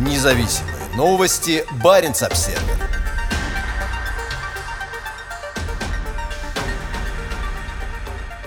Независимые новости. Барин обсерва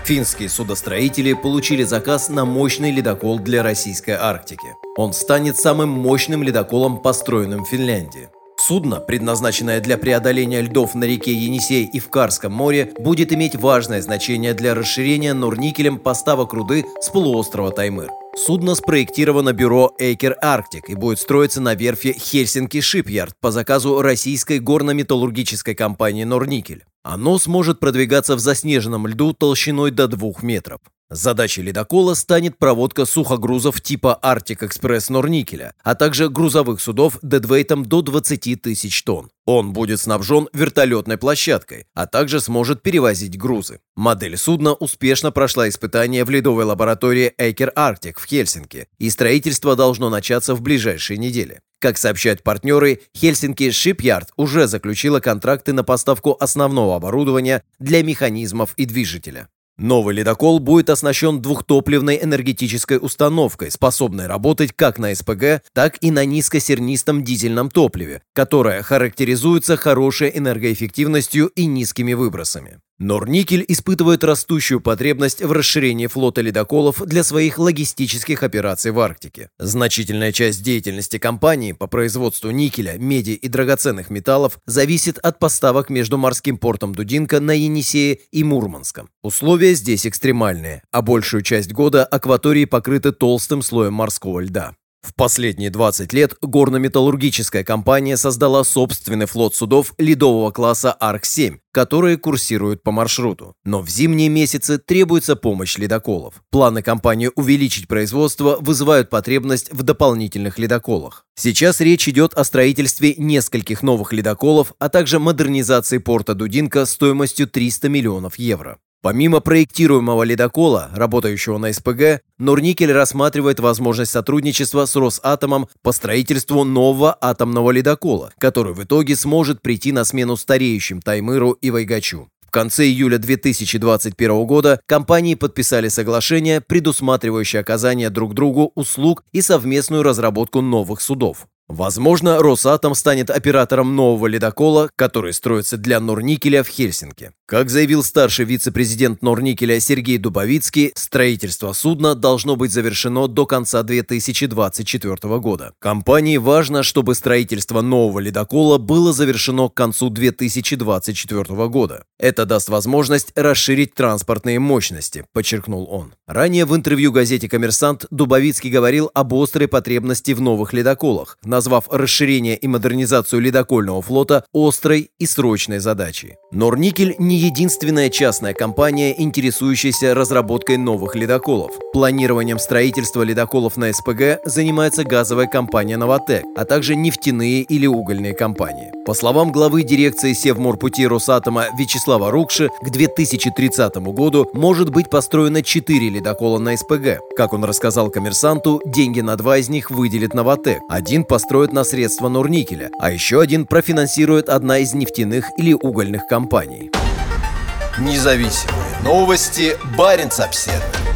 Финские судостроители получили заказ на мощный ледокол для российской Арктики. Он станет самым мощным ледоколом, построенным в Финляндии. Судно, предназначенное для преодоления льдов на реке Енисей и в Карском море, будет иметь важное значение для расширения Норникелем поставок руды с полуострова Таймыр. Судно спроектировано бюро Эйкер Арктик и будет строиться на верфи Хельсинки Шипьярд по заказу российской горно-металлургической компании Норникель. Оно сможет продвигаться в заснеженном льду толщиной до 2 метров. Задачей ледокола станет проводка сухогрузов типа Arctic Express Норникеля, а также грузовых судов дедвейтом до 20 тысяч тонн. Он будет снабжен вертолетной площадкой, а также сможет перевозить грузы. Модель судна успешно прошла испытания в ледовой лаборатории Эйкер Arctic в Хельсинки, и строительство должно начаться в ближайшие недели. Как сообщают партнеры, Хельсинки Шипьярд уже заключила контракты на поставку основного оборудования для механизмов и движителя. Новый ледокол будет оснащен двухтопливной энергетической установкой, способной работать как на СПГ, так и на низкосернистом дизельном топливе, которое характеризуется хорошей энергоэффективностью и низкими выбросами. Норникель испытывает растущую потребность в расширении флота ледоколов для своих логистических операций в Арктике. Значительная часть деятельности компании по производству никеля, меди и драгоценных металлов зависит от поставок между морским портом Дудинка на Енисее и Мурманском. Условия здесь экстремальные, а большую часть года акватории покрыты толстым слоем морского льда. В последние 20 лет горно-металлургическая компания создала собственный флот судов ледового класса Арк-7, которые курсируют по маршруту. Но в зимние месяцы требуется помощь ледоколов. Планы компании увеличить производство вызывают потребность в дополнительных ледоколах. Сейчас речь идет о строительстве нескольких новых ледоколов, а также модернизации порта Дудинка стоимостью 300 миллионов евро. Помимо проектируемого ледокола, работающего на СПГ, Норникель рассматривает возможность сотрудничества с Росатомом по строительству нового атомного ледокола, который в итоге сможет прийти на смену стареющим Таймыру и Вайгачу. В конце июля 2021 года компании подписали соглашение, предусматривающее оказание друг другу услуг и совместную разработку новых судов. Возможно, Росатом станет оператором нового ледокола, который строится для Норникеля в Хельсинки. Как заявил старший вице-президент Норникеля Сергей Дубовицкий, строительство судна должно быть завершено до конца 2024 года. Компании важно, чтобы строительство нового ледокола было завершено к концу 2024 года. Это даст возможность расширить транспортные мощности, подчеркнул он. Ранее в интервью газете «Коммерсант» Дубовицкий говорил об острой потребности в новых ледоколах, назвав расширение и модернизацию ледокольного флота острой и срочной задачей. Норникель не единственная частная компания, интересующаяся разработкой новых ледоколов. Планированием строительства ледоколов на СПГ занимается газовая компания «Новотек», а также нефтяные или угольные компании. По словам главы дирекции Севморпути Росатома Вячеслава Рукши, к 2030 году может быть построено 4 ледокола на СПГ. Как он рассказал коммерсанту, деньги на два из них выделит «Новотек». Один по построят на средства Норникеля, а еще один профинансирует одна из нефтяных или угольных компаний. Независимые новости. Барин обседный.